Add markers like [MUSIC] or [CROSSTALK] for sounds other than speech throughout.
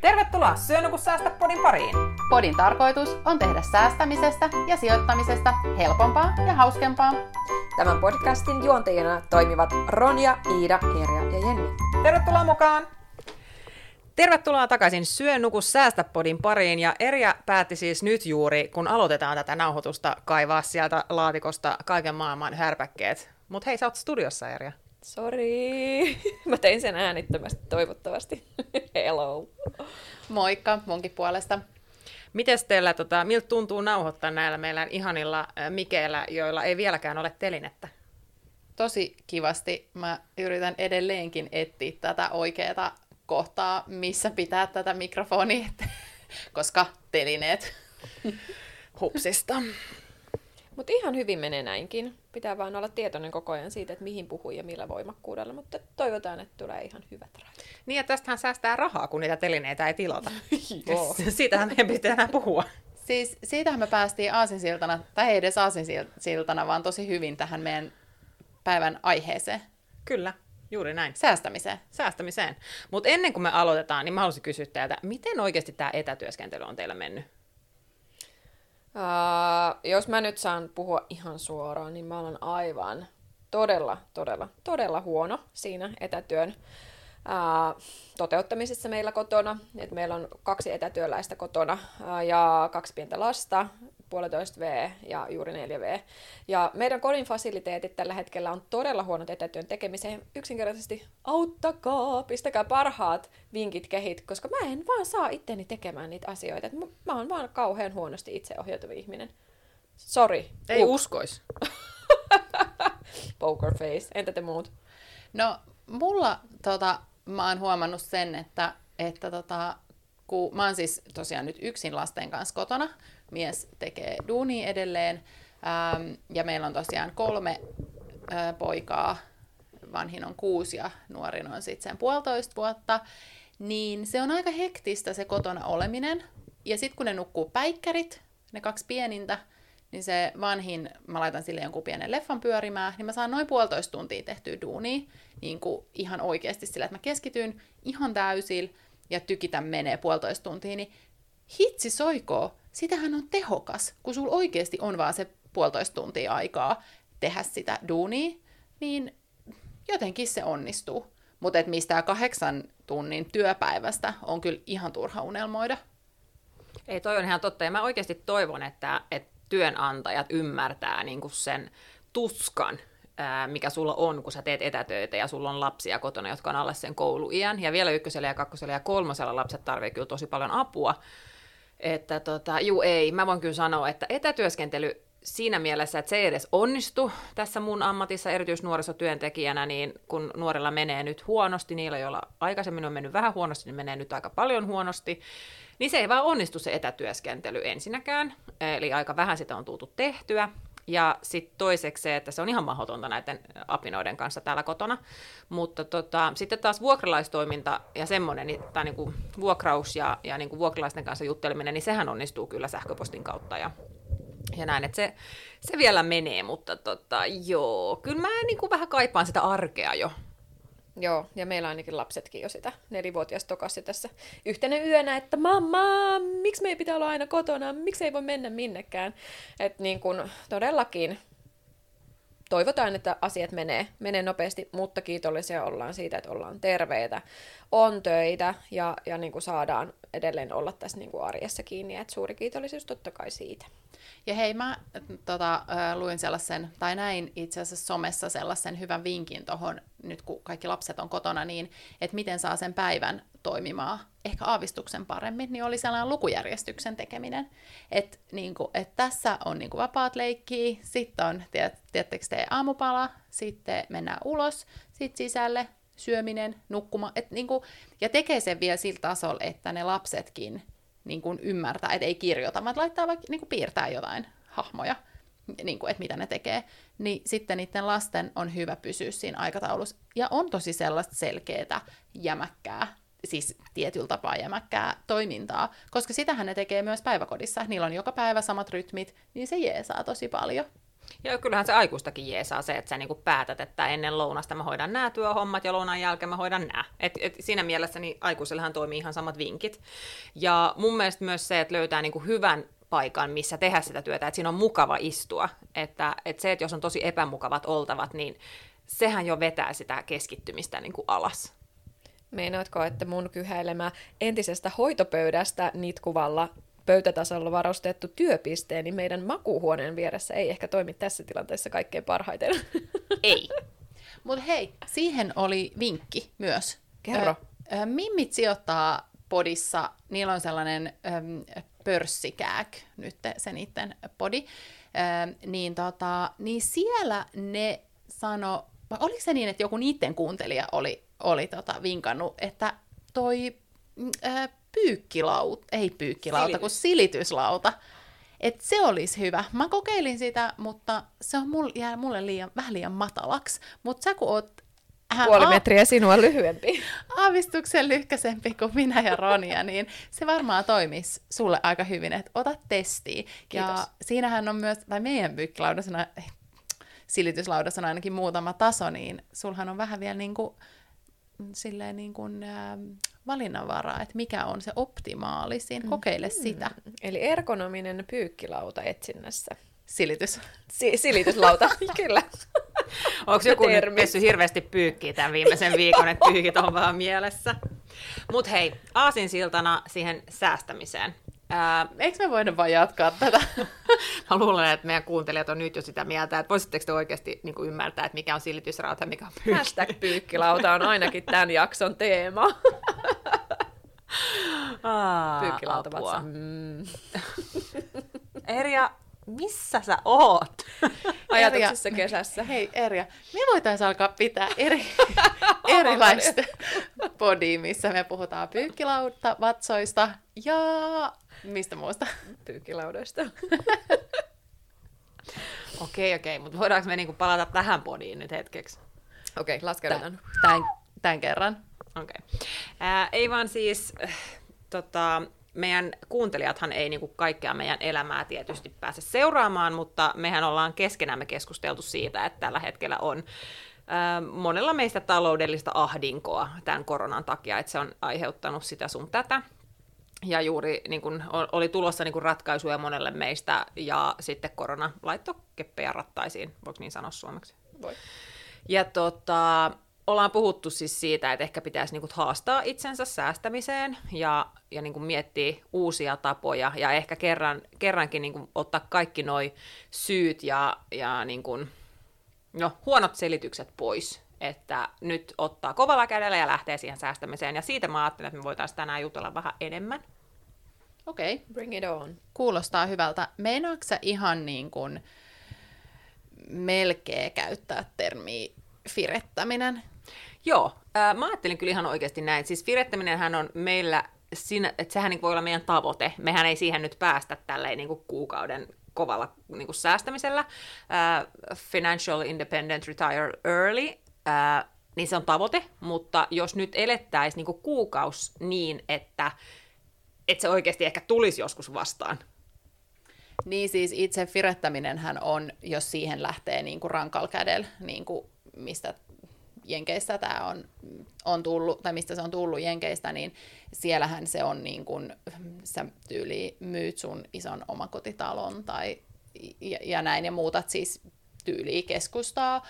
Tervetuloa Syöny kun säästä podin pariin! Podin tarkoitus on tehdä säästämisestä ja sijoittamisesta helpompaa ja hauskempaa. Tämän podcastin juontajina toimivat Ronja, Iida, Erja ja Jenni. Tervetuloa mukaan! Tervetuloa takaisin Syö, nuku, säästä podin pariin. Ja Erja päätti siis nyt juuri, kun aloitetaan tätä nauhoitusta, kaivaa sieltä laatikosta kaiken maailman härpäkkeet. Mutta hei, sä oot studiossa, Erja. Sori, [LAUGHS] mä tein sen äänittömästi toivottavasti. [LAUGHS] Hello. Moikka munkin puolesta. Mites teillä, tota, miltä tuntuu nauhoittaa näillä meillä ihanilla äh, mikeillä, joilla ei vieläkään ole telinettä? Tosi kivasti. Mä yritän edelleenkin etsiä tätä oikeaa kohtaa, missä pitää tätä mikrofonia, [LAUGHS] koska telineet hupsista. Mutta ihan hyvin menee näinkin. Pitää vaan olla tietoinen koko ajan siitä, että mihin puhuu ja millä voimakkuudella, mutta toivotaan, että tulee ihan hyvät rajat. Niin ja tästähän säästää rahaa, kun niitä telineitä ei tilata. [LAUGHS] Siitähän meidän pitää enää puhua. Siis siitähän me päästiin aasinsiltana, tai ei edes aasinsiltana, vaan tosi hyvin tähän meidän päivän aiheeseen. Kyllä, juuri näin. Säästämiseen. Säästämiseen. Mutta ennen kuin me aloitetaan, niin mä haluaisin kysyä teiltä, miten oikeasti tämä etätyöskentely on teillä mennyt? Uh, jos mä nyt saan puhua ihan suoraan, niin mä olen aivan todella, todella, todella huono siinä etätyön uh, toteuttamisessa meillä kotona. Et meillä on kaksi etätyöläistä kotona uh, ja kaksi pientä lasta puolitoista V ja juuri 4V. Ja meidän kodin fasiliteetit tällä hetkellä on todella huonot etätyön tekemiseen. Yksinkertaisesti auttakaa, pistäkää parhaat vinkit kehit, koska mä en vaan saa itteni tekemään niitä asioita. Mä oon vaan kauhean huonosti itseohjautuva ihminen. Sori. Ei Uk. uskois. [LAUGHS] Poker face. Entä te muut? No, mulla tota, mä oon huomannut sen, että, että tota, kun mä oon siis tosiaan nyt yksin lasten kanssa kotona, mies tekee duuni edelleen, ähm, ja meillä on tosiaan kolme äh, poikaa, vanhin on kuusi ja nuorin on sitten sen puolitoista vuotta, niin se on aika hektistä se kotona oleminen. Ja sitten kun ne nukkuu päikkärit, ne kaksi pienintä, niin se vanhin, mä laitan sille jonkun pienen leffan pyörimään, niin mä saan noin puolitoista tuntia tehtyä duunia, niin kuin ihan oikeasti sillä, että mä keskityn ihan täysin ja tykitä menee puolitoista tuntia, niin hitsi soikoo, sitähän on tehokas, kun sul oikeasti on vaan se puolitoista tuntia aikaa tehdä sitä duunia, niin jotenkin se onnistuu. Mutta et mistään kahdeksan tunnin työpäivästä on kyllä ihan turha unelmoida. Ei, toi on ihan totta. Ja mä oikeasti toivon, että, että työnantajat ymmärtää niin kuin sen tuskan, mikä sulla on, kun sä teet etätöitä ja sulla on lapsia kotona, jotka on alle sen kouluiän. Ja vielä ykkösellä ja kakkosella ja kolmosella lapset tarvitsevat kyllä tosi paljon apua. Että tota, juu ei, mä voin kyllä sanoa, että etätyöskentely siinä mielessä, että se ei edes onnistu tässä mun ammatissa erityisnuorisotyöntekijänä, niin kun nuorilla menee nyt huonosti, niillä joilla aikaisemmin on mennyt vähän huonosti, niin menee nyt aika paljon huonosti, niin se ei vaan onnistu se etätyöskentely ensinnäkään, eli aika vähän sitä on tultu tehtyä, ja sitten toiseksi se, että se on ihan mahdotonta näiden apinoiden kanssa täällä kotona. Mutta tota, sitten taas vuokralaistoiminta ja semmoinen, niin, tai niinku vuokraus ja, ja niinku vuokralaisten kanssa jutteleminen, niin sehän onnistuu kyllä sähköpostin kautta. Ja, ja näin, että se, se vielä menee, mutta tota, joo, kyllä mä niinku vähän kaipaan sitä arkea jo. Joo, ja meillä ainakin lapsetkin jo sitä nelivuotias tokasi tässä yhtenä yönä, että mamma, miksi meidän pitää olla aina kotona, miksi ei voi mennä minnekään. Että niin kun todellakin toivotaan, että asiat menee, menee nopeasti, mutta kiitollisia ollaan siitä, että ollaan terveitä, on töitä ja, ja niin kuin saadaan edelleen olla tässä niin kuin arjessa kiinni. Et suuri kiitollisuus totta kai siitä. Ja hei, mä tota, luin sellaisen, tai näin itse asiassa somessa sellaisen hyvän vinkin tuohon, nyt kun kaikki lapset on kotona, niin että miten saa sen päivän toimimaan ehkä aavistuksen paremmin, niin oli sellainen lukujärjestyksen tekeminen. Että niin et tässä on niin kuin vapaat leikkiä, sitten on, tiedättekö te, aamupala, sitten mennään ulos, sitten sisälle, syöminen, nukkuma, et niin kuin, ja tekee sen vielä sillä tasolla, että ne lapsetkin niin kuin ymmärtää, että ei kirjoita, vaan laittaa vaikka niin kuin piirtää jotain hahmoja, niin kuin, että mitä ne tekee, niin sitten niiden lasten on hyvä pysyä siinä aikataulussa. Ja on tosi sellaista selkeää, jämäkkää, siis tietyllä tapaa jämäkkää toimintaa, koska sitähän ne tekee myös päiväkodissa. Niillä on joka päivä samat rytmit, niin se jeesaa tosi paljon. Ja kyllähän se aikuistakin jeesaa se, että sä niinku päätät, että ennen lounasta mä hoidan nämä työhommat ja lounan jälkeen mä hoidan nämä. Et, et siinä mielessä niin aikuisellähän toimii ihan samat vinkit. Ja mun mielestä myös se, että löytää niinku hyvän paikan, missä tehdä sitä työtä, että siinä on mukava istua. Että, että se, että jos on tosi epämukavat oltavat, niin sehän jo vetää sitä keskittymistä niin kuin alas. Meinaatko, että mun kyhäilemä entisestä hoitopöydästä nitkuvalla pöytätasolla varustettu työpisteeni niin meidän makuuhuoneen vieressä ei ehkä toimi tässä tilanteessa kaikkein parhaiten. [LAUGHS] Ei. Mutta hei, siihen oli vinkki myös. Kerro. Ö, ö, mimmit sijoittaa podissa, niillä on sellainen ö, pörssikääk, nyt se niiden podi, ö, niin, tota, niin siellä ne sano, vai oliko se niin, että joku niiden kuuntelija oli, oli tota vinkannut, että toi ö, pyykkilauta, ei pyykkilauta, Silitys. kun silityslauta, että se olisi hyvä. Mä kokeilin sitä, mutta se on mulle, jää mulle liian, vähän liian matalaksi. Mutta sä kun oot hän puoli metriä sinua lyhyempi. Aavistuksen lyhkäsempi kuin minä ja Ronia, niin se varmaan toimisi sulle aika hyvin, että ota testi. Ja siinähän on myös, tai meidän pyykkilaudassa, silityslaudassa on ainakin muutama taso, niin sulhan on vähän vielä niin kuin, silleen niin kuin, äh, valinnanvaraa, että mikä on se optimaalisin. Kokeile mm. sitä. Eli ergonominen pyykkilauta etsinnässä. Silitys. Si- silityslauta, [LAUGHS] kyllä. Onko joku nyt pessy hirveästi pyykkiä tämän viimeisen viikon, että pyykit on vaan mielessä? Mutta hei, aasinsiltana siihen säästämiseen. Ää, Eikö me voida vain jatkaa tätä? [LAUGHS] Mä luulen, että meidän kuuntelijat on nyt jo sitä mieltä, että voisitteko te oikeasti niin kuin ymmärtää, että mikä on silitysrauta ja mikä on pyykki. Hashtag pyykkilauta on ainakin tämän jakson teema. [LAUGHS] Pyykkilauta Mm. Erja, missä sä oot? [LAUGHS] Ajatuksessa Erja, kesässä. Hei Erja, me voitaisiin alkaa pitää eri, erilaista podia, missä me puhutaan pyykkilautta, vatsoista ja mistä muusta? Pyykkilaudoista. [LAUGHS] okei, okei, mutta voidaanko me niinku palata tähän podiin nyt hetkeksi? Okei, okay, laskeudutaan. Tämän, tämän kerran. Okei. Okay. ei vaan siis, äh, tota, meidän kuuntelijathan ei niin kuin kaikkea meidän elämää tietysti pääse seuraamaan, mutta mehän ollaan keskenämme keskusteltu siitä, että tällä hetkellä on monella meistä taloudellista ahdinkoa tämän koronan takia, että se on aiheuttanut sitä sun tätä. Ja juuri niin kun, oli tulossa niin kun ratkaisuja monelle meistä, ja sitten korona laittoi keppejä rattaisiin, voiko niin sanoa suomeksi? Voi. Ja tota, ollaan puhuttu siis siitä, että ehkä pitäisi niinku haastaa itsensä säästämiseen ja, ja niinku miettiä uusia tapoja ja ehkä kerran, kerrankin niinku ottaa kaikki nuo syyt ja, ja niinku, no, huonot selitykset pois. Että nyt ottaa kovalla kädellä ja lähtee siihen säästämiseen. Ja siitä mä ajattelin, että me voitaisiin tänään jutella vähän enemmän. Okei. Okay. Bring it on. Kuulostaa hyvältä. Meinaatko ihan niin kuin melkein käyttää termiä firettäminen? Joo, äh, mä ajattelin kyllä ihan oikeasti näin. Siis firettäminenhän on meillä, siinä, että sehän niin voi olla meidän tavoite. Mehän ei siihen nyt päästä tälleen niin kuin kuukauden kovalla niin kuin säästämisellä. Äh, financial Independent Retire Early, äh, niin se on tavoite, mutta jos nyt elettäisiin niin kuin kuukaus niin, että, että se oikeasti ehkä tulisi joskus vastaan, niin siis itse firettäminenhän on, jos siihen lähtee niin kuin rankal kädellä, niin kuin mistä Jenkeistä tämä on, on tullut, tai mistä se on tullut Jenkeistä, niin siellähän se on niin kuin, sä tyyli myyt sun ison omakotitalon tai ja, ja näin ja muutat siis tyyli keskustaa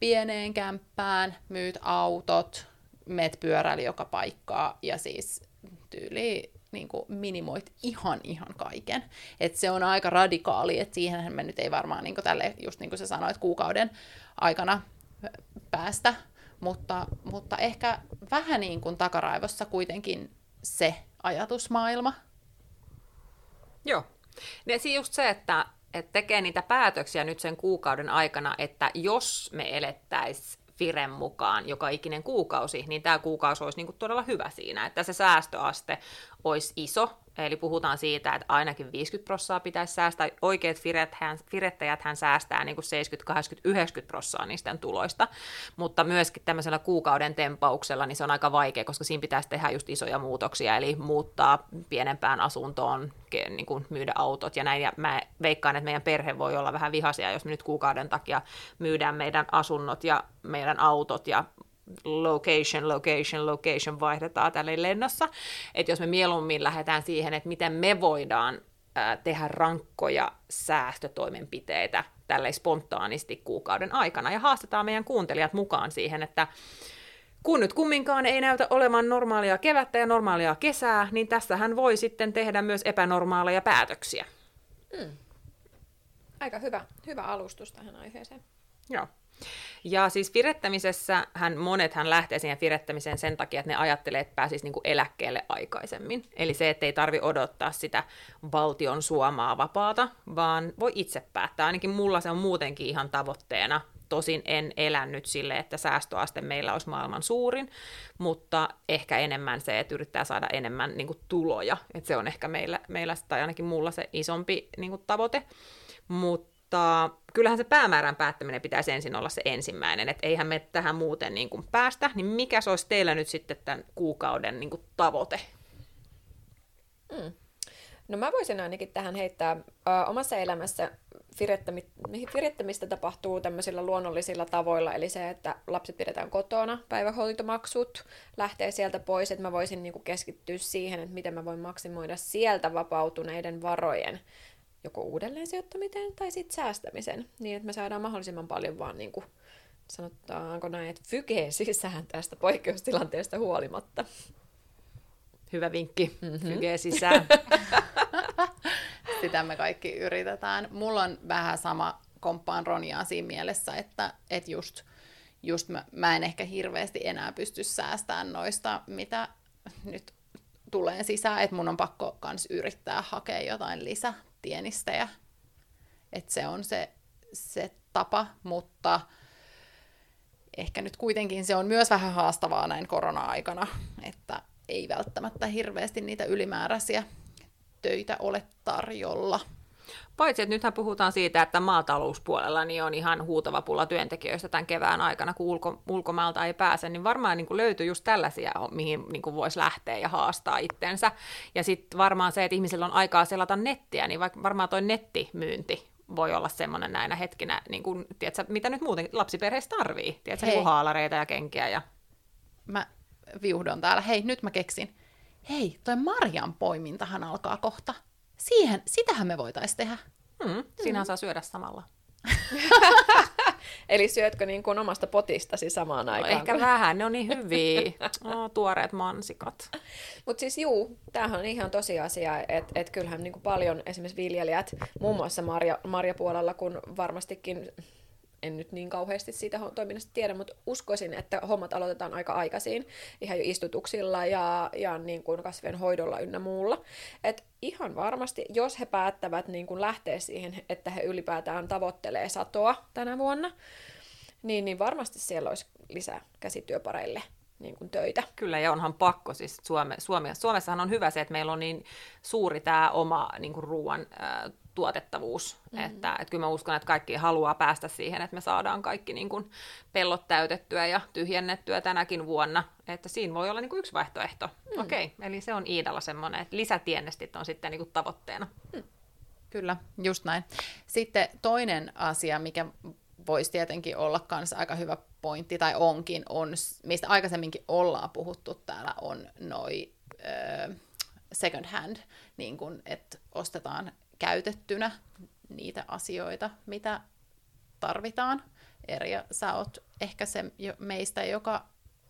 pieneen kämppään, myyt autot, meet pyöräili joka paikkaa ja siis tyyli niin kuin minimoit ihan ihan kaiken. Et se on aika radikaali, että siihenhän me nyt ei varmaan niin kuin tälle, just niin kuin sä sanoit, kuukauden aikana päästä mutta, mutta ehkä vähän niin kuin takaraivossa kuitenkin se ajatusmaailma. Joo. Ja siis just se, että, että tekee niitä päätöksiä nyt sen kuukauden aikana, että jos me elettäisiin Firen mukaan joka ikinen kuukausi, niin tämä kuukausi olisi niin todella hyvä siinä, että se säästöaste olisi iso, Eli puhutaan siitä, että ainakin 50 prossaa pitäisi säästää. Oikeat firettäjät hän säästää niin kuin 70, 80, 90 prossaa niistä tuloista. Mutta myöskin tämmöisellä kuukauden tempauksella niin se on aika vaikea, koska siinä pitäisi tehdä just isoja muutoksia, eli muuttaa pienempään asuntoon, niin kuin myydä autot ja näin. Ja mä veikkaan, että meidän perhe voi olla vähän vihaisia, jos me nyt kuukauden takia myydään meidän asunnot ja meidän autot ja location, location, location vaihdetaan tälle lennossa. Että jos me mieluummin lähdetään siihen, että miten me voidaan tehdä rankkoja säästötoimenpiteitä tälle spontaanisti kuukauden aikana ja haastetaan meidän kuuntelijat mukaan siihen, että kun nyt kumminkaan ei näytä olevan normaalia kevättä ja normaalia kesää, niin tässähän voi sitten tehdä myös epänormaaleja päätöksiä. Hmm. Aika hyvä, hyvä alustus tähän aiheeseen. Joo. Ja siis virettämisessä hän, monet hän lähtee siihen virettämiseen sen takia, että ne ajattelee, että pääsisi niin eläkkeelle aikaisemmin. Eli se, että ei tarvi odottaa sitä valtion suomaa vapaata, vaan voi itse päättää. Ainakin mulla se on muutenkin ihan tavoitteena. Tosin en elänyt sille, että säästöaste meillä olisi maailman suurin, mutta ehkä enemmän se, että yrittää saada enemmän niin kuin, tuloja. Että se on ehkä meillä, meillä, tai ainakin mulla se isompi niin kuin, tavoite. Mutta tota, kyllähän se päämäärän päättäminen pitäisi ensin olla se ensimmäinen, että eihän me tähän muuten niin kuin päästä, niin mikä se olisi teillä nyt sitten tämän kuukauden niin kuin tavoite? Mm. No mä voisin ainakin tähän heittää ö, omassa elämässä virettämistä tapahtuu tämmöisillä luonnollisilla tavoilla, eli se, että lapset pidetään kotona, päivähoitomaksut lähtee sieltä pois, että mä voisin niinku keskittyä siihen, että miten mä voin maksimoida sieltä vapautuneiden varojen joko uudelleen sijoittamiseen tai sitten säästämisen, niin että me saadaan mahdollisimman paljon vaan niin kuin, sanotaanko näin, että fykee sisään tästä poikkeustilanteesta huolimatta. Hyvä vinkki, mm-hmm. fykee sisään. [LAUGHS] Sitä me kaikki yritetään. Mulla on vähän sama komppaan Ronjaa siinä mielessä, että, että just, just mä, mä en ehkä hirveästi enää pysty säästämään noista, mitä nyt tulee sisään, että mun on pakko kans yrittää hakea jotain lisä tienistejä. Että se on se, se tapa, mutta ehkä nyt kuitenkin se on myös vähän haastavaa näin korona-aikana, että ei välttämättä hirveästi niitä ylimääräisiä töitä ole tarjolla. Paitsi, että nythän puhutaan siitä, että maatalouspuolella niin on ihan huutava pula työntekijöistä tämän kevään aikana, kun ulko, ulkomaalta ei pääse, niin varmaan niin kuin löytyy just tällaisia, mihin niin kuin voisi lähteä ja haastaa itsensä. Ja sitten varmaan se, että ihmisillä on aikaa selata nettiä, niin vaikka varmaan toi nettimyynti voi olla semmoinen näinä hetkinä, niin kuin, tiedätkö, mitä nyt muuten lapsiperheessä tarvii, tiedätkö, niin haalareita ja kenkiä. Ja... Mä viuhdon täällä, hei nyt mä keksin, hei toi marjan poimintahan alkaa kohta Siihen, sitähän me voitaisiin tehdä. Mm, siinä mm. saa syödä samalla. [LAUGHS] Eli syötkö niin kuin omasta potistasi samaan no, aikaan? No, ehkä kun... vähän, ne on niin hyviä. [LAUGHS] Oh, tuoreet mansikat. Mutta siis juu, tämähän on ihan tosiasia, että et kyllähän niin kuin paljon esimerkiksi viljelijät, muun muassa marja, marjapuolella, kun varmastikin en nyt niin kauheasti siitä toiminnasta tiedä, mutta uskoisin, että hommat aloitetaan aika aikaisin, ihan jo istutuksilla ja, ja niin kuin kasvien hoidolla ynnä muulla. Et ihan varmasti, jos he päättävät niin kuin lähteä siihen, että he ylipäätään tavoittelee satoa tänä vuonna, niin, niin varmasti siellä olisi lisää käsityöpareille niin kuin töitä. Kyllä, ja onhan pakko. Siis Suome, Suome, Suomessahan on hyvä se, että meillä on niin suuri tämä oma niin kuin ruoan äh, tuotettavuus. Mm-hmm. Että, että kyllä mä uskon, että kaikki haluaa päästä siihen, että me saadaan kaikki niin kuin pellot täytettyä ja tyhjennettyä tänäkin vuonna. Että siinä voi olla niin kuin yksi vaihtoehto. Mm. Okei, okay, eli se on Iidalla semmoinen, että lisätiennestit on sitten niin kuin tavoitteena. Mm. Kyllä, just näin. Sitten toinen asia, mikä voisi tietenkin olla myös aika hyvä pointti, tai onkin, on, mistä aikaisemminkin ollaan puhuttu täällä, on noi äh, second hand, niin kun, että ostetaan käytettynä niitä asioita, mitä tarvitaan. Erja, sä oot ehkä se meistä, joka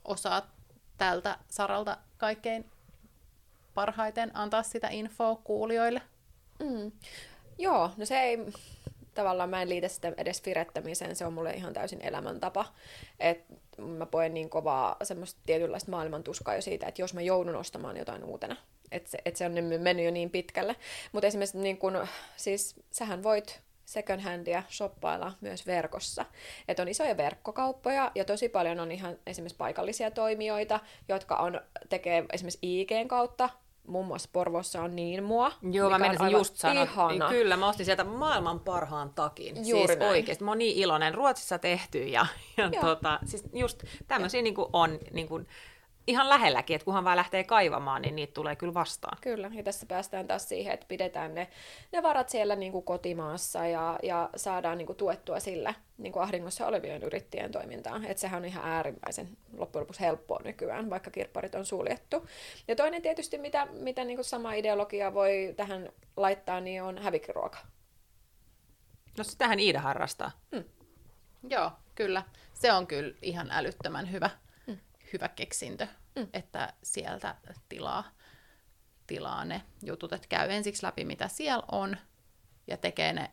osaa tältä saralta kaikkein parhaiten antaa sitä infoa kuulijoille. Mm. Joo, no se ei, tavallaan mä en liitä sitä edes virettämiseen, se on mulle ihan täysin elämäntapa. Et mä poen niin kovaa semmoista tietynlaista maailmantuskaa jo siitä, että jos mä joudun ostamaan jotain uutena, että se, et se on mennyt jo niin pitkälle. Mutta esimerkiksi niin kun, siis sähän voit second handia shoppailla myös verkossa. Et on isoja verkkokauppoja ja tosi paljon on ihan esimerkiksi paikallisia toimijoita, jotka on, tekee esimerkiksi IGn kautta muun muassa Porvossa on niin mua. Joo, mä menisin just sanoa. ihana. Kyllä, mä ostin sieltä maailman parhaan takin. Juuri siis näin. oikeasti. Mä oon niin iloinen. Ruotsissa tehty ja, ja Joo. tota, siis just tämmöisiä niin on niin kuin, ihan lähelläkin, että kunhan vaan lähtee kaivamaan, niin niitä tulee kyllä vastaan. Kyllä, ja tässä päästään taas siihen, että pidetään ne, ne varat siellä niin kuin kotimaassa ja, ja saadaan niin kuin tuettua sillä niin kuin ahdingossa olevien yrittäjien toimintaa. Että sehän on ihan äärimmäisen loppujen lopuksi helppoa nykyään, vaikka kirpparit on suljettu. Ja toinen tietysti, mitä, mitä niin kuin sama ideologia voi tähän laittaa, niin on hävikkiruoka. No sitähän Iida harrastaa. Joo, kyllä. Se on kyllä ihan älyttömän hyvä. Hyvä keksintö, mm. että sieltä tilaa, tilaa ne jutut, että käy ensiksi läpi, mitä siellä on, ja tekee ne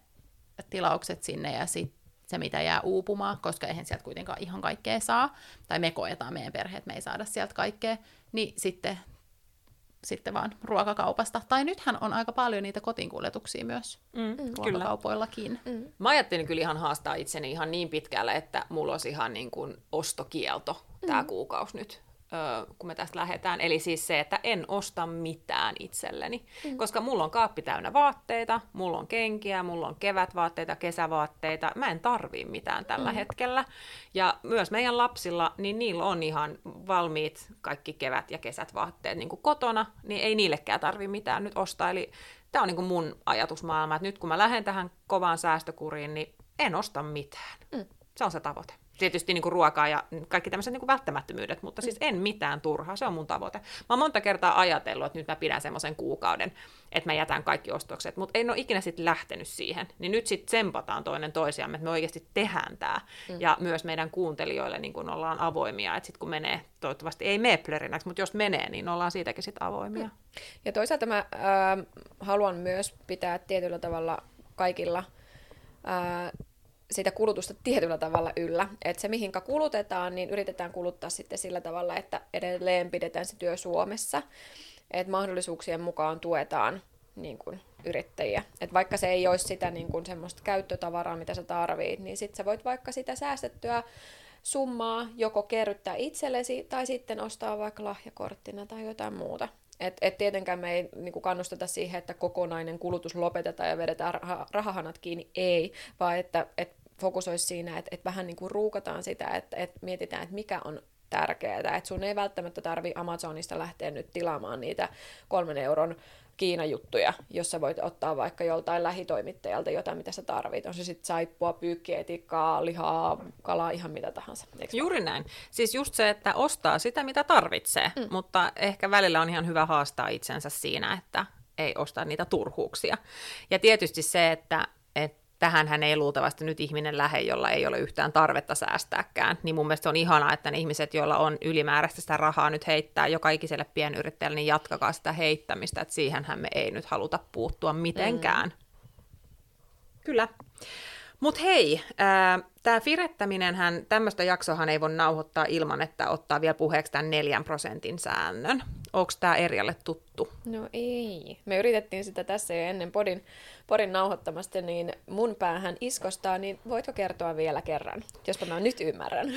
tilaukset sinne, ja sitten se, mitä jää uupumaan, koska eihän sieltä kuitenkaan ihan kaikkea saa, tai me koetaan meidän perhe, että me ei saada sieltä kaikkea, niin sitten, sitten vaan ruokakaupasta. Tai nythän on aika paljon niitä kotiinkuljetuksia myös Mm, kyllä. ruokakaupoillakin. Mm. Mä ajattelin kyllä ihan haastaa itseni ihan niin pitkälle, että mulla olisi ihan niin kuin ostokielto tämä kuukausi nyt, öö, kun me tästä lähdetään. Eli siis se, että en osta mitään itselleni, mm. koska mulla on kaappi täynnä vaatteita, mulla on kenkiä, mulla on kevätvaatteita, kesävaatteita. Mä en tarvii mitään tällä mm. hetkellä. Ja myös meidän lapsilla, niin niillä on ihan valmiit kaikki kevät- ja kesät vaatteet niin kuin kotona, niin ei niillekään tarvi mitään nyt ostaa. Eli tämä on niin kuin mun ajatusmaailma, että nyt kun mä lähden tähän kovaan säästökuriin, niin en osta mitään. Mm. Se on se tavoite. Tietysti niin kuin ruokaa ja kaikki tämmöiset niin kuin välttämättömyydet, mutta siis en mitään turhaa, se on mun tavoite. Mä oon monta kertaa ajatellut, että nyt mä pidän semmoisen kuukauden, että mä jätän kaikki ostokset, mutta en ole ikinä sitten lähtenyt siihen. Niin nyt sitten tsempataan toinen toisiamme, että me oikeasti tehdään tämä. Mm. Ja myös meidän kuuntelijoille niin kun ollaan avoimia, että sitten kun menee, toivottavasti ei mene plörinäksi, mutta jos menee, niin ollaan siitäkin sitten avoimia. Mm. Ja toisaalta mä ää, haluan myös pitää tietyllä tavalla kaikilla ää, sitä kulutusta tietyllä tavalla yllä. Että se, mihinkä kulutetaan, niin yritetään kuluttaa sitten sillä tavalla, että edelleen pidetään se työ Suomessa. Että mahdollisuuksien mukaan tuetaan niin kuin, yrittäjiä. Et vaikka se ei olisi sitä niin kuin, semmoista käyttötavaraa, mitä sä tarvit, niin sit sä voit vaikka sitä säästettyä summaa joko kerryttää itsellesi tai sitten ostaa vaikka lahjakorttina tai jotain muuta. Et, et tietenkään me ei niinku kannusteta siihen, että kokonainen kulutus lopetetaan ja vedetään rah- rahahanat kiinni, ei, vaan että et fokusoisi siinä, että et vähän niinku ruukataan sitä, että et mietitään, että mikä on tärkeää, että sun ei välttämättä tarvi Amazonista lähteä nyt tilaamaan niitä kolmen euron Kiina-juttuja, jossa voit ottaa vaikka joltain lähitoimittajalta jotain, mitä sä tarvit. On se sitten saippua, pyykkietikkaa, lihaa, kalaa, ihan mitä tahansa. Eiks Juuri näin. Siis just se, että ostaa sitä, mitä tarvitsee, mm. mutta ehkä välillä on ihan hyvä haastaa itsensä siinä, että ei osta niitä turhuuksia. Ja tietysti se, että, tähän ei luultavasti nyt ihminen lähde, jolla ei ole yhtään tarvetta säästääkään. Niin mun mielestä on ihanaa, että ne ihmiset, joilla on ylimääräistä sitä rahaa nyt heittää joka ikiselle pienyrittäjälle, niin jatkakaa sitä heittämistä, että siihenhän me ei nyt haluta puuttua mitenkään. Mm. Kyllä. Mutta hei, tämä firettäminenhän, tämmöistä jaksohan ei voi nauhoittaa ilman, että ottaa vielä puheeksi tämän neljän prosentin säännön. Onko tämä Erjalle tuttu? No ei. Me yritettiin sitä tässä jo ennen podin, podin nauhoittamasta, niin mun päähän iskostaa, niin voitko kertoa vielä kerran, jospa mä nyt ymmärrän. [LAUGHS]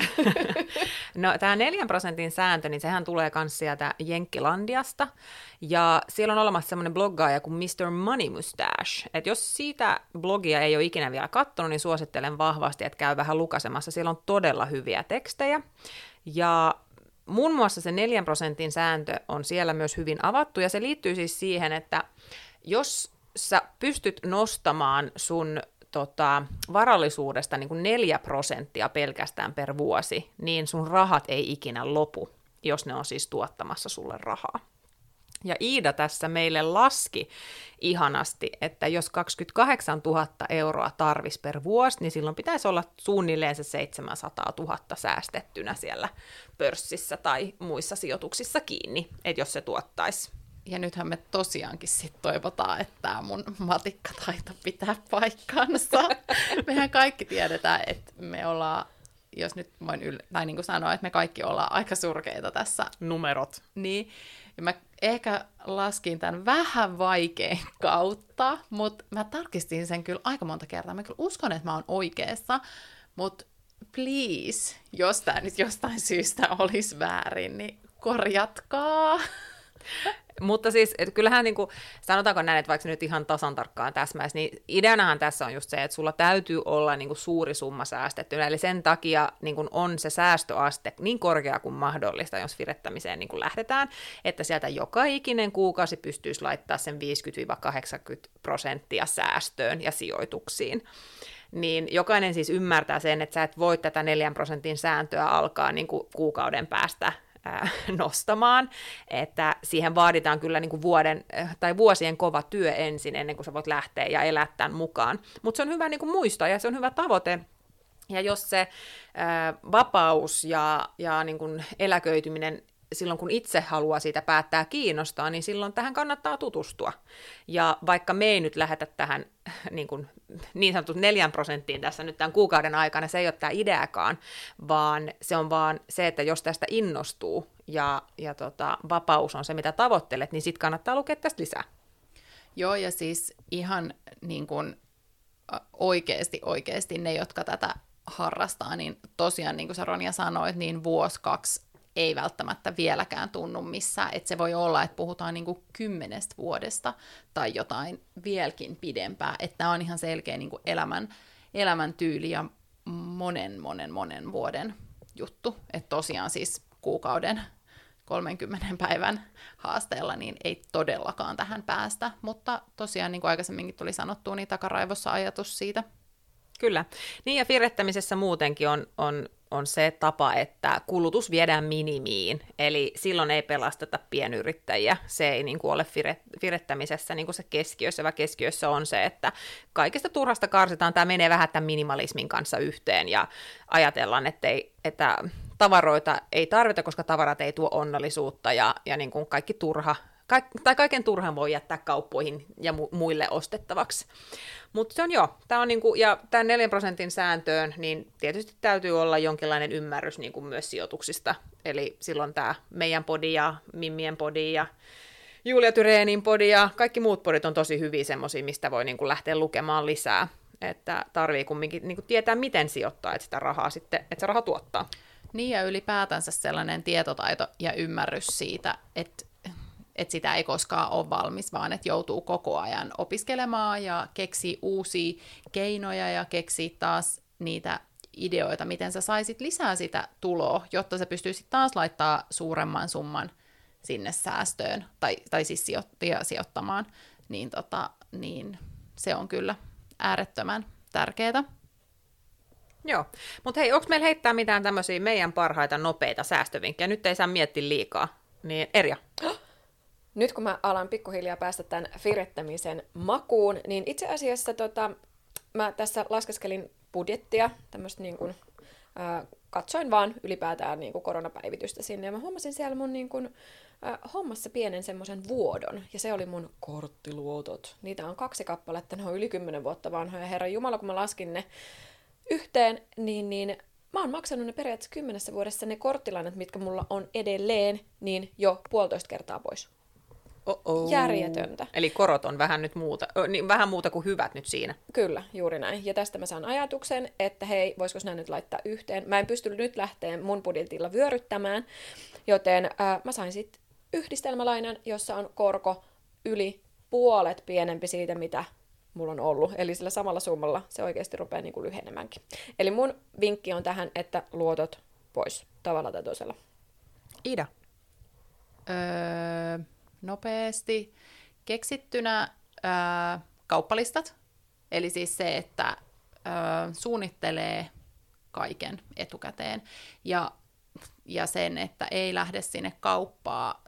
No tämä neljän prosentin sääntö, niin sehän tulee myös sieltä Jenkkilandiasta. Ja siellä on olemassa semmoinen bloggaaja kuin Mr. Money Mustache. Et jos siitä blogia ei ole ikinä vielä katsonut, niin suosittelen vahvasti, että käy vähän lukasemassa. Siellä on todella hyviä tekstejä. Ja muun muassa se neljän prosentin sääntö on siellä myös hyvin avattu, ja se liittyy siis siihen, että jos sä pystyt nostamaan sun tota, varallisuudesta niin kuin 4 prosenttia pelkästään per vuosi, niin sun rahat ei ikinä lopu, jos ne on siis tuottamassa sulle rahaa. Ja Iida tässä meille laski ihanasti, että jos 28 000 euroa tarvis per vuosi, niin silloin pitäisi olla suunnilleen se 700 000 säästettynä siellä pörssissä tai muissa sijoituksissa kiinni, että jos se tuottaisi Ja nythän me tosiaankin sit toivotaan, että tämä mun matikkataito pitää paikkansa. [LAUGHS] Mehän kaikki tiedetään, että me ollaan, jos nyt voin yl- tai niin kuin sanoa, että me kaikki ollaan aika surkeita tässä. numerot. Niin, ja mä ehkä laskin tämän vähän vaikein kautta, mutta mä tarkistin sen kyllä aika monta kertaa. Mä kyllä uskon, että mä oon oikeassa, mutta please, jos tämä nyt jostain syystä olisi väärin, niin korjatkaa. Mutta siis, että kyllähän niin kuin, sanotaanko näin, että vaikka nyt ihan tasan tarkkaan täsmäisi, niin ideanahan tässä on just se, että sulla täytyy olla niin kuin suuri summa säästettynä, eli sen takia niin kuin on se säästöaste niin korkea kuin mahdollista, jos virettämiseen niin kuin lähdetään, että sieltä joka ikinen kuukausi pystyisi laittaa sen 50-80 prosenttia säästöön ja sijoituksiin. Niin jokainen siis ymmärtää sen, että sä et voi tätä 4 prosentin sääntöä alkaa niin kuin kuukauden päästä [LAUGHS] nostamaan, että siihen vaaditaan kyllä niin kuin vuoden tai vuosien kova työ ensin, ennen kuin sä voit lähteä ja elää tämän mukaan. Mutta se on hyvä niin kuin muistaa ja se on hyvä tavoite, ja jos se ää, vapaus ja, ja niin kuin eläköityminen silloin kun itse haluaa siitä päättää kiinnostaa, niin silloin tähän kannattaa tutustua. Ja vaikka me ei nyt lähetä tähän [LAUGHS] niin, kuin, niin sanotut neljän prosenttiin tässä nyt tämän kuukauden aikana, se ei ole tämä ideakaan, vaan se on vaan se, että jos tästä innostuu ja, ja tota, vapaus on se, mitä tavoittelet, niin sitten kannattaa lukea tästä lisää. Joo, ja siis ihan niin kuin oikeasti, oikeasti ne, jotka tätä harrastaa, niin tosiaan, niin kuin sä Ronja sanoit, niin vuosi, kaksi ei välttämättä vieläkään tunnu missään. Että se voi olla, että puhutaan niin kuin kymmenestä vuodesta tai jotain vieläkin pidempää. Että on ihan selkeä niin kuin elämän, elämäntyyli ja monen, monen, monen vuoden juttu. Että tosiaan siis kuukauden 30 päivän haasteella, niin ei todellakaan tähän päästä. Mutta tosiaan, niin kuin aikaisemminkin tuli sanottua, niin takaraivossa ajatus siitä. Kyllä. Niin ja firettämisessä muutenkin on, on on se tapa, että kulutus viedään minimiin, eli silloin ei pelasteta pienyrittäjiä. Se ei niin kuin ole fire, firettämisessä niin kuin se keskiössä, vaan keskiössä on se, että kaikesta turhasta karsitaan. Tämä menee vähän tämän minimalismin kanssa yhteen ja ajatellaan, että, ei, että tavaroita ei tarvita, koska tavarat ei tuo onnellisuutta ja, ja niin kuin kaikki turha Kaik, tai kaiken turhan voi jättää kauppoihin ja mu- muille ostettavaksi. Mutta se on joo, tää on niinku, ja tämän 4 prosentin sääntöön, niin tietysti täytyy olla jonkinlainen ymmärrys niinku myös sijoituksista. Eli silloin tämä meidän podi ja Mimmien podi ja Julia Tyreenin podi ja kaikki muut podit on tosi hyviä semmoisia, mistä voi niinku lähteä lukemaan lisää. Että tarvii kumminkin niinku tietää, miten sijoittaa, että sitä rahaa sitten, että se raha tuottaa. Niin ja ylipäätänsä sellainen tietotaito ja ymmärrys siitä, että että sitä ei koskaan ole valmis, vaan että joutuu koko ajan opiskelemaan ja keksii uusia keinoja ja keksii taas niitä ideoita, miten sä saisit lisää sitä tuloa, jotta sä pystyisit taas laittaa suuremman summan sinne säästöön tai, tai siis sijoittamaan, niin, tota, niin se on kyllä äärettömän tärkeää. Joo, mutta hei, onko meillä heittää mitään tämmöisiä meidän parhaita nopeita säästövinkkejä? Nyt ei saa miettiä liikaa. Niin Erja. Nyt kun mä alan pikkuhiljaa päästä tämän firettämisen makuun, niin itse asiassa tota, mä tässä laskeskelin budjettia, tämmöistä niin kuin, äh, katsoin vaan ylipäätään niin kuin koronapäivitystä sinne, ja mä huomasin siellä mun niin kuin, äh, hommassa pienen semmoisen vuodon, ja se oli mun korttiluotot. Niitä on kaksi kappaletta, ne on yli kymmenen vuotta vanhoja. Herra Jumala, kun mä laskin ne yhteen, niin, niin mä oon maksanut ne periaatteessa kymmenessä vuodessa ne korttilainat, mitkä mulla on edelleen, niin jo puolitoista kertaa pois. Oh-oh. Järjetöntä. Eli korot on vähän nyt muuta, niin vähän muuta kuin hyvät nyt siinä. Kyllä, juuri näin. Ja tästä mä saan ajatuksen, että hei, voisiko nämä nyt laittaa yhteen. Mä en pysty nyt lähteä mun budjetilla vyöryttämään, joten äh, mä sain sitten yhdistelmälainan, jossa on korko yli puolet pienempi siitä, mitä mulla on ollut. Eli sillä samalla summalla se oikeasti rupeaa niin kuin lyhenemänkin. Eli mun vinkki on tähän, että luotot pois tavalla tai toisella. Ida. Öö, nopeasti keksittynä ää, kauppalistat. Eli siis se, että ää, suunnittelee kaiken etukäteen. Ja, ja sen, että ei lähde sinne kauppaa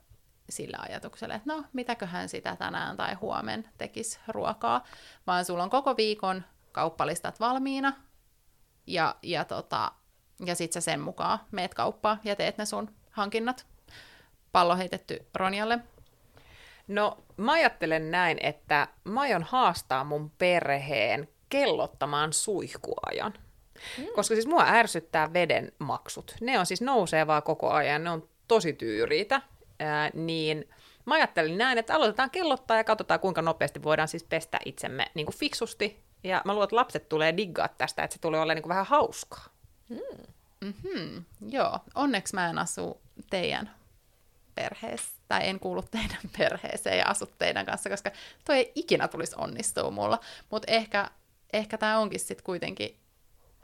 sillä ajatuksella, että no, mitäköhän sitä tänään tai huomen tekisi ruokaa, vaan sulla on koko viikon kauppalistat valmiina, ja, ja, tota, ja sit sä sen mukaan meet kauppaan ja teet ne sun hankinnat. Pallo heitetty Ronjalle. No mä ajattelen näin, että mä aion haastaa mun perheen kellottamaan suihkuajan. Mm. Koska siis mua ärsyttää veden maksut. Ne on siis nousee vaan koko ajan, ne on tosi tyyriitä. Ää, niin mä ajattelin näin, että aloitetaan kellottaa ja katsotaan kuinka nopeasti voidaan siis pestä itsemme niin kuin fiksusti. Ja mä luulen, että lapset tulee diggaa tästä, että se tulee olla niin kuin vähän hauskaa. Mm. Mm-hmm. Joo, onneksi mä en asu teidän perheessä, tai en kuulu teidän [LAUGHS] perheeseen ja asu teidän kanssa, koska toi ei ikinä tulisi onnistua mulla. Mutta ehkä, ehkä tämä onkin sitten kuitenkin,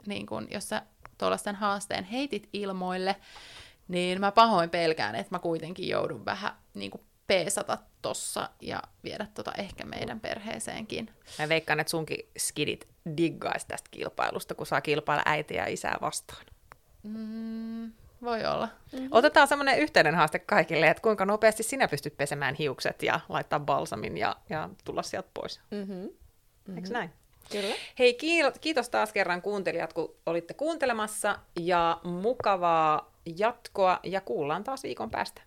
niin kun, jos sä tuollaisen haasteen heitit ilmoille, niin mä pahoin pelkään, että mä kuitenkin joudun vähän niin kuin peesata tossa ja viedä tota ehkä meidän perheeseenkin. Mä veikkaan, että sunkin skidit diggaisi tästä kilpailusta, kun saa kilpailla äitiä ja isää vastaan. Mm, voi olla. Mm-hmm. Otetaan semmoinen yhteinen haaste kaikille, että kuinka nopeasti sinä pystyt pesemään hiukset ja laittaa balsamin ja, ja tulla sieltä pois. Mm-hmm. Mm-hmm. Eikö näin? Kyllä. Hei, kiitos taas kerran kuuntelijat, kun olitte kuuntelemassa ja mukavaa jatkoa ja kuullaan taas viikon päästä.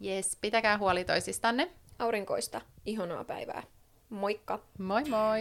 Jes, pitäkää huoli toisistanne. Aurinkoista, ihanaa päivää. Moikka! Moi moi!